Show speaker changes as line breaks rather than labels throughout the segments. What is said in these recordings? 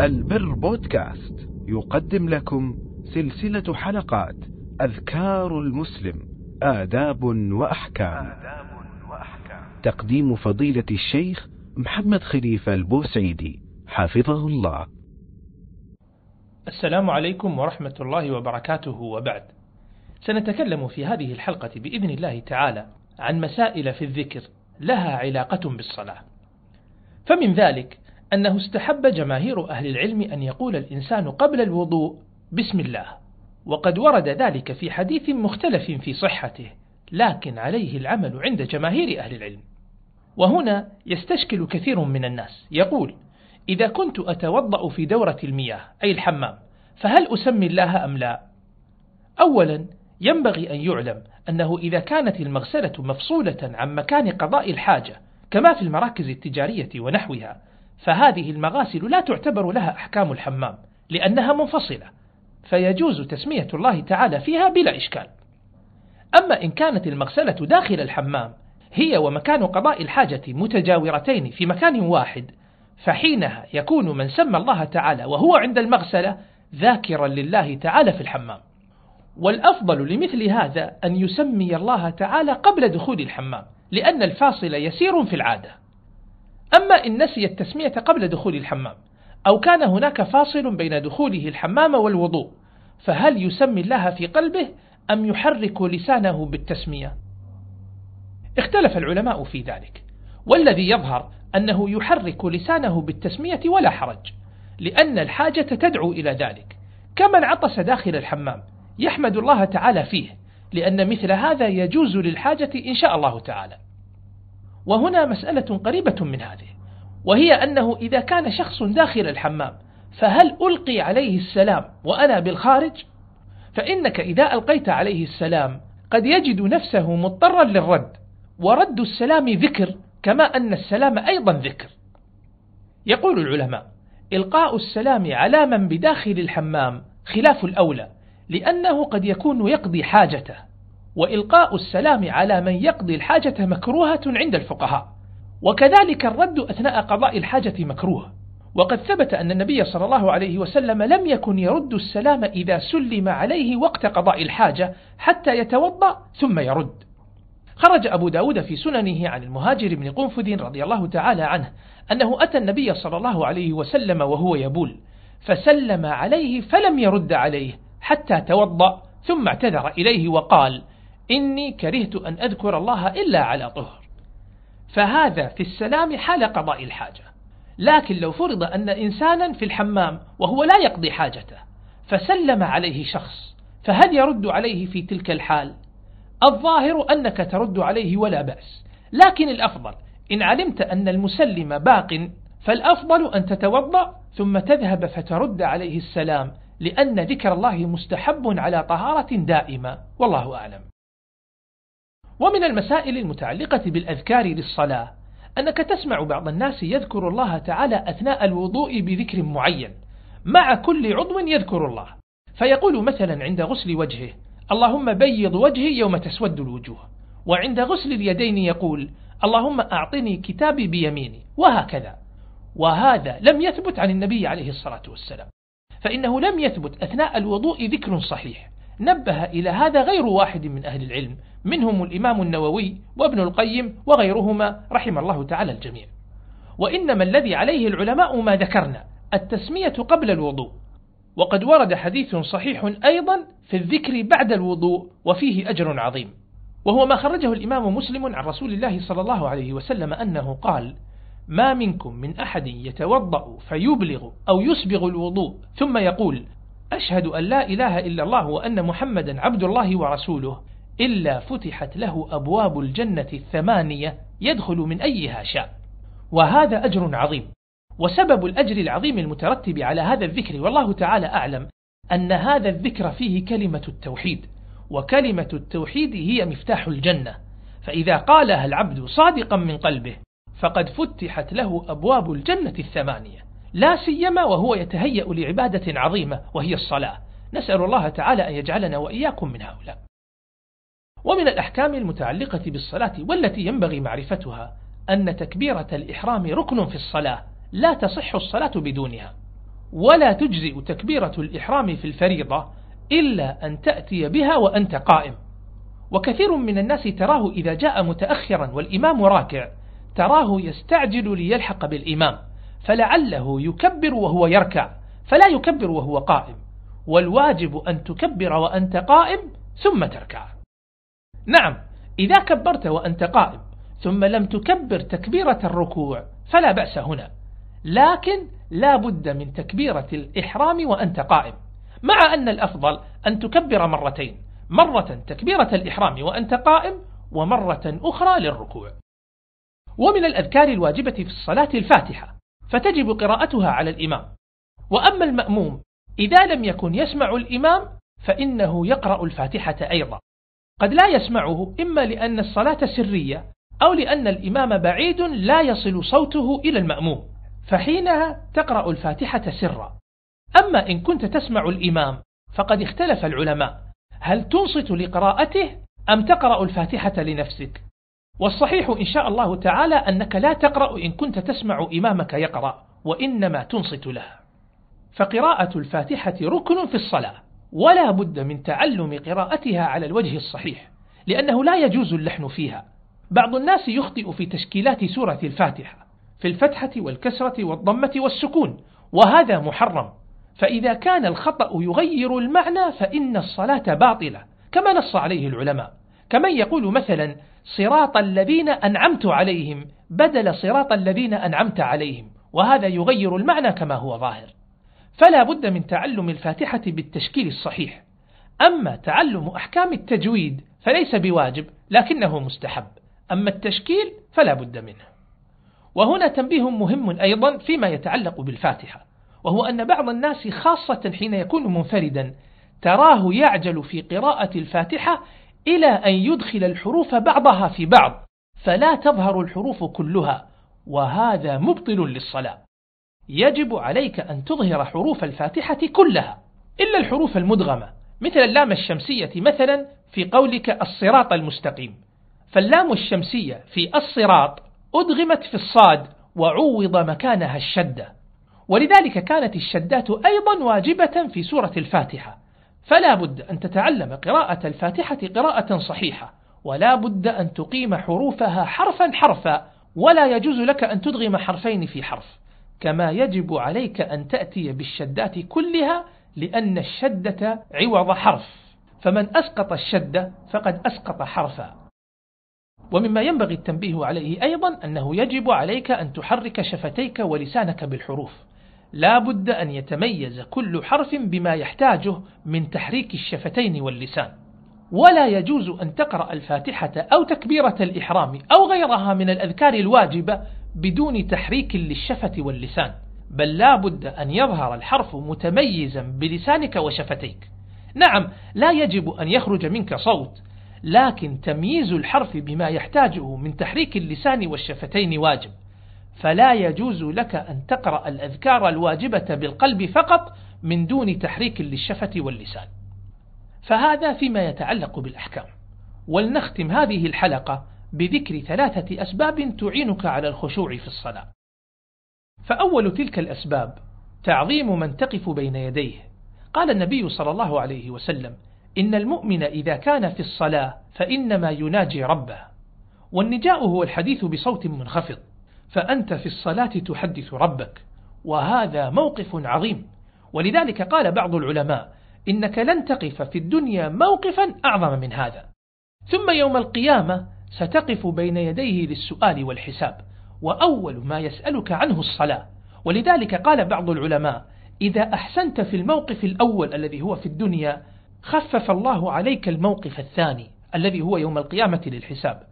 البر بودكاست يقدم لكم سلسلة حلقات أذكار المسلم آداب وأحكام. تقديم فضيلة الشيخ محمد خليفة البوسعيدي حفظه الله.
السلام عليكم ورحمة الله وبركاته وبعد. سنتكلم في هذه الحلقة بإذن الله تعالى عن مسائل في الذكر لها علاقة بالصلاة. فمن ذلك أنه استحب جماهير أهل العلم أن يقول الإنسان قبل الوضوء بسم الله وقد ورد ذلك في حديث مختلف في صحته لكن عليه العمل عند جماهير أهل العلم. وهنا يستشكل كثير من الناس يقول إذا كنت أتوضأ في دورة المياه أي الحمام فهل أسمي الله أم لا؟ أولا ينبغي أن يعلم أنه إذا كانت المغسلة مفصولة عن مكان قضاء الحاجة كما في المراكز التجارية ونحوها فهذه المغاسل لا تعتبر لها أحكام الحمام لأنها منفصلة فيجوز تسمية الله تعالى فيها بلا إشكال. أما إن كانت المغسلة داخل الحمام هي ومكان قضاء الحاجة متجاورتين في مكان واحد فحينها يكون من سمى الله تعالى وهو عند المغسلة ذاكرا لله تعالى في الحمام. والأفضل لمثل هذا أن يسمي الله تعالى قبل دخول الحمام لأن الفاصل يسير في العادة. أما إن نسي التسمية قبل دخول الحمام أو كان هناك فاصل بين دخوله الحمام والوضوء فهل يسمي الله في قلبه أم يحرك لسانه بالتسمية؟ اختلف العلماء في ذلك. والذي يظهر أنه يحرك لسانه بالتسمية ولا حرج لأن الحاجة تدعو إلى ذلك. كمن عطس داخل الحمام يحمد الله تعالى فيه لأن مثل هذا يجوز للحاجة إن شاء الله تعالى. وهنا مسألة قريبة من هذه وهي أنه إذا كان شخص داخل الحمام فهل ألقي عليه السلام وأنا بالخارج؟ فإنك إذا ألقيت عليه السلام قد يجد نفسه مضطرا للرد ورد السلام ذكر كما أن السلام أيضا ذكر يقول العلماء إلقاء السلام على من بداخل الحمام خلاف الأولى لأنه قد يكون يقضي حاجته وإلقاء السلام على من يقضي الحاجة مكروهة عند الفقهاء. وكذلك الرد أثناء قضاء الحاجة مكروه. وقد ثبت أن النبي صلى الله عليه وسلم لم يكن يرد السلام إذا سلم عليه وقت قضاء الحاجة حتى يتوضأ ثم يرد. خرج أبو داود في سننه عن المهاجر بن قنفذ رضي الله تعالى عنه أنه أتى النبي صلى الله عليه وسلم وهو يبول فسلم عليه فلم يرد عليه حتى توضأ ثم اعتذر إليه وقال إني كرهت أن أذكر الله إلا على طهر. فهذا في السلام حال قضاء الحاجة. لكن لو فرض أن إنسانا في الحمام وهو لا يقضي حاجته فسلم عليه شخص فهل يرد عليه في تلك الحال؟ الظاهر أنك ترد عليه ولا بأس. لكن الأفضل إن علمت أن المسلم باق فالأفضل أن تتوضأ ثم تذهب فترد عليه السلام لأن ذكر الله مستحب على طهارة دائمة. والله أعلم. ومن المسائل المتعلقة بالأذكار للصلاة أنك تسمع بعض الناس يذكر الله تعالى أثناء الوضوء بذكر معين مع كل عضو يذكر الله. فيقول مثلا عند غسل وجهه اللهم بيض وجهي يوم تسود الوجوه. وعند غسل اليدين يقول اللهم أعطني كتابي بيميني. وهكذا. وهذا لم يثبت عن النبي عليه الصلاة والسلام. فإنه لم يثبت أثناء الوضوء ذكر صحيح. نبه إلى هذا غير واحد من أهل العلم منهم الإمام النووي وابن القيم وغيرهما رحم الله تعالى الجميع. وإنما الذي عليه العلماء ما ذكرنا التسمية قبل الوضوء. وقد ورد حديث صحيح أيضا في الذكر بعد الوضوء وفيه أجر عظيم. وهو ما خرجه الإمام مسلم عن رسول الله صلى الله عليه وسلم أنه قال ما منكم من أحد يتوضأ فيبلغ أو يسبغ الوضوء؟ ثم يقول أشهد أن لا إله إلا الله وأن محمدا عبد الله ورسوله. إلا فتحت له أبواب الجنة الثمانية يدخل من أيها شاء. وهذا أجر عظيم. وسبب الأجر العظيم المترتب على هذا الذكر والله تعالى أعلم أن هذا الذكر فيه كلمة التوحيد. وكلمة التوحيد هي مفتاح الجنة. فإذا قالها العبد صادقا من قلبه فقد فتحت له أبواب الجنة الثمانية. لا سيما وهو يتهيأ لعبادة عظيمة وهي الصلاة. نسأل الله تعالى أن يجعلنا وإياكم من هؤلاء. ومن الأحكام المتعلقة بالصلاة والتي ينبغي معرفتها أن تكبيرة الإحرام ركن في الصلاة لا تصح الصلاة بدونها. ولا تجزئ تكبيرة الإحرام في الفريضة إلا أن تأتي بها وأنت قائم. وكثير من الناس تراه إذا جاء متأخرا والإمام راكع تراه يستعجل ليلحق بالإمام فلعله يكبر وهو يركع فلا يكبر وهو قائم. والواجب أن تكبر وأنت قائم ثم تركع. نعم إذا كبرت وأنت قائم ثم لم تكبر تكبيرة الركوع فلا بأس هنا لكن لا بد من تكبيرة الإحرام وأنت قائم مع أن الأفضل أن تكبر مرتين مرة تكبيرة الإحرام وأنت قائم ومرة أخرى للركوع. ومن الأذكار الواجبة في الصلاة الفاتحة فتجب قراءتها على الإمام. وأما المأموم إذا لم يكن يسمع الإمام فإنه يقرأ الفاتحة أيضا. قد لا يسمعه إما لأن الصلاة سرية أو لأن الإمام بعيد لا يصل صوته إلى المأموم فحينها تقرأ الفاتحة سرا. أما إن كنت تسمع الإمام فقد اختلف العلماء هل تنصت لقراءته أم تقرأ الفاتحة لنفسك؟ والصحيح إن شاء الله تعالى أنك لا تقرأ إن كنت تسمع إمامك يقرأ وإنما تنصت له. فقراءة الفاتحة ركن في الصلاة. ولا بد من تعلم قراءتها على الوجه الصحيح لأنه لا يجوز اللحن فيها. بعض الناس يخطئ في تشكيلات سورة الفاتحة في الفتحة والكسرة والضمة والسكون وهذا محرم. فإذا كان الخطأ يغير المعنى فإن الصلاة باطلة كما نص عليه العلماء. كمن يقول مثلا صراط الذين أنعمت عليهم بدل صراط الذين أنعمت عليهم وهذا يغير المعنى كما هو ظاهر. فلا بد من تعلم الفاتحة بالتشكيل الصحيح. أما تعلم أحكام التجويد فليس بواجب لكنه مستحب. أما التشكيل فلا بد منه. وهنا تنبيه مهم أيضا فيما يتعلق بالفاتحة وهو أن بعض الناس خاصة حين يكون منفردا تراه يعجل في قراءة الفاتحة إلى أن يدخل الحروف بعضها في بعض فلا تظهر الحروف كلها وهذا مبطل للصلاة. يجب عليك أن تظهر حروف الفاتحة كلها إلا الحروف المدغمة مثل اللام الشمسية مثلا في قولك الصراط المستقيم. فاللام الشمسية في الصراط أدغمت في الصاد وعوض مكانها الشدة. ولذلك كانت الشدات أيضا واجبة في سورة الفاتحة. فلا بد أن تتعلم قراءة الفاتحة قراءة صحيحة ولا بد أن تقيم حروفها حرفا حرفا ولا يجوز لك أن تدغم حرفين في حرف. كما يجب عليك أن تأتي بالشدات كلها لأن الشدة عوض حرف. فمن أسقط الشدة فقد أسقط حرفا. ومما ينبغي التنبيه عليه أيضا أنه يجب عليك أن تحرك شفتيك ولسانك بالحروف. لا بد أن يتميز كل حرف بما يحتاجه من تحريك الشفتين واللسان. ولا يجوز أن تقرأ الفاتحة أو تكبيرة الإحرام أو غيرها من الأذكار الواجبة بدون تحريك للشفة واللسان بل لا بد أن يظهر الحرف متميزا بلسانك وشفتيك. نعم لا يجب أن يخرج منك صوت لكن تمييز الحرف بما يحتاجه من تحريك اللسان والشفتين واجب. فلا يجوز لك أن تقرأ الأذكار الواجبة بالقلب فقط من دون تحريك للشفة واللسان. فهذا فيما يتعلق بالأحكام. ولنختم هذه الحلقة بذكر ثلاثة أسباب تعينك على الخشوع في الصلاة. فأول تلك الأسباب تعظيم من تقف بين يديه. قال النبي صلى الله عليه وسلم إن المؤمن إذا كان في الصلاة فإنما يناجي ربه. والنجاء هو الحديث بصوت منخفض فأنت في الصلاة تحدث ربك وهذا موقف عظيم. ولذلك قال بعض العلماء إنك لن تقف في الدنيا موقفا أعظم من هذا. ثم يوم القيامة ستقف بين يديه للسؤال والحساب وأول ما يسألك عنه الصلاة. ولذلك قال بعض العلماء إذا أحسنت في الموقف الأول الذي هو في الدنيا خفف الله عليك الموقف الثاني الذي هو يوم القيامة للحساب.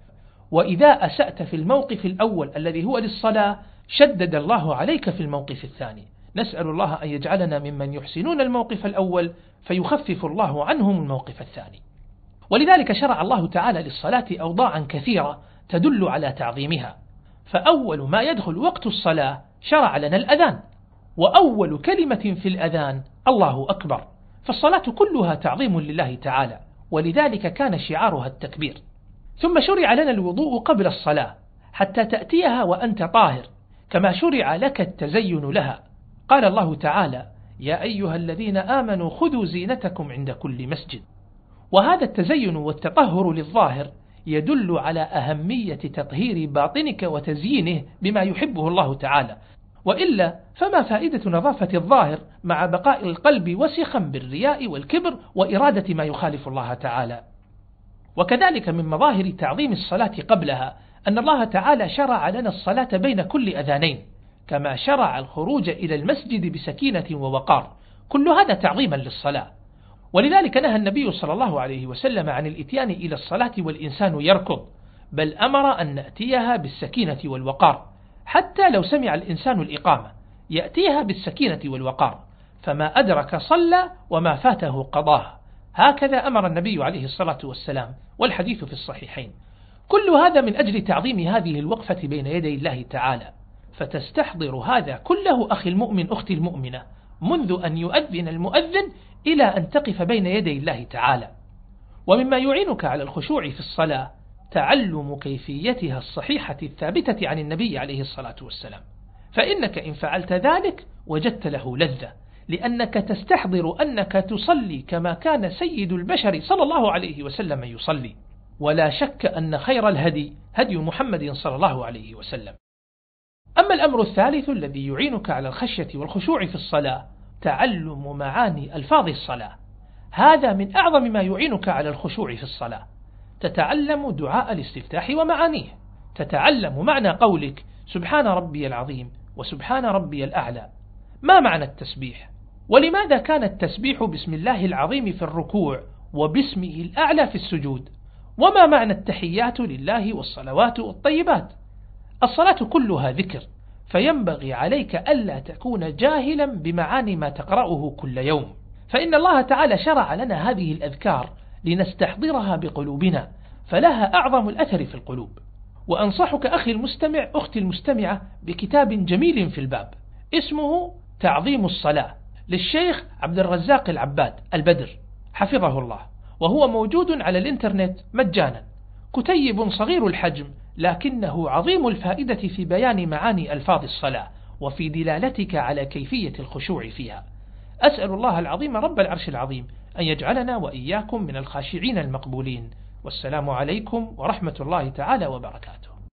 وإذا أسأت في الموقف الأول الذي هو للصلاة شدد الله عليك في الموقف الثاني. نسأل الله أن يجعلنا ممن يحسنون الموقف الأول فيخفف الله عنهم الموقف الثاني. ولذلك شرع الله تعالى للصلاة أوضاعا كثيرة تدل على تعظيمها. فأول ما يدخل وقت الصلاة شرع لنا الأذان وأول كلمة في الأذان الله أكبر. فالصلاة كلها تعظيم لله تعالى ولذلك كان شعارها التكبير. ثم شرع لنا الوضوء قبل الصلاة حتى تأتيها وأنت طاهر كما شرع لك التزين لها. قال الله تعالى يا أيها الذين آمنوا خذوا زينتكم عند كل مسجد. وهذا التزين والتطهر للظاهر يدل على أهمية تطهير باطنك وتزيينه بما يحبه الله تعالى. وإلا فما فائدة نظافة الظاهر مع بقاء القلب وسخا بالرياء والكبر وإرادة ما يخالف الله تعالى. وكذلك من مظاهر تعظيم الصلاة قبلها أن الله تعالى شرع لنا الصلاة بين كل أذانين كما شرع الخروج إلى المسجد بسكينة ووقار. كل هذا تعظيما للصلاة. ولذلك نهى النبي صلى الله عليه وسلم عن الإتيان إلى الصلاة والإنسان يركض بل أمر أن نأتيها بالسكينة والوقار. حتى لو سمع الإنسان الإقامة يأتيها بالسكينة والوقار. فما أدرك صلى وما فاته قضاه. هكذا أمر النبي عليه الصلاة والسلام والحديث في الصحيحين. كل هذا من أجل تعظيم هذه الوقفة بين يدي الله تعالى. فتستحضر هذا كله أخي المؤمن أختي المؤمنة منذ أن يؤذن المؤذن إلى أن تقف بين يدي الله تعالى. ومما يعينك على الخشوع في الصلاة تعلم كيفيتها الصحيحة الثابتة عن النبي عليه الصلاة والسلام. فإنك إن فعلت ذلك وجدت له لذة لأنك تستحضر أنك تصلي كما كان سيد البشر صلى الله عليه وسلم يصلي. ولا شك أن خير الهدي هدي محمد صلى الله عليه وسلم. أما الأمر الثالث الذي يعينك على الخشية والخشوع في الصلاة تعلم معاني ألفاظ الصلاة. هذا من أعظم ما يعينك على الخشوع في الصلاة. تتعلم دعاء الاستفتاح ومعانيه. تتعلم معنى قولك سبحان ربي العظيم وسبحان ربي الأعلى. ما معنى التسبيح؟ ولماذا كان التسبيح بسم الله العظيم في الركوع وباسمه الأعلى في السجود؟ وما معنى التحيات لله والصلوات والطيبات؟ الصلاة كلها ذكر. فينبغي عليك ألا تكون جاهلا بمعاني ما تقرأه كل يوم. فإن الله تعالى شرع لنا هذه الأذكار لنستحضرها بقلوبنا فلها أعظم الأثر في القلوب. وأنصحك أخي المستمع أختي المستمعة بكتاب جميل في الباب اسمه تعظيم الصلاة للشيخ عبد الرزاق العباد البدر حفظه الله وهو موجود على الإنترنت مجانا كتيب صغير الحجم لكنه عظيم الفائدة في بيان معاني ألفاظ الصلاة وفي دلالتك على كيفية الخشوع فيها. أسأل الله العظيم رب العرش العظيم أن يجعلنا وإياكم من الخاشعين المقبولين. والسلام عليكم ورحمة الله تعالى وبركاته.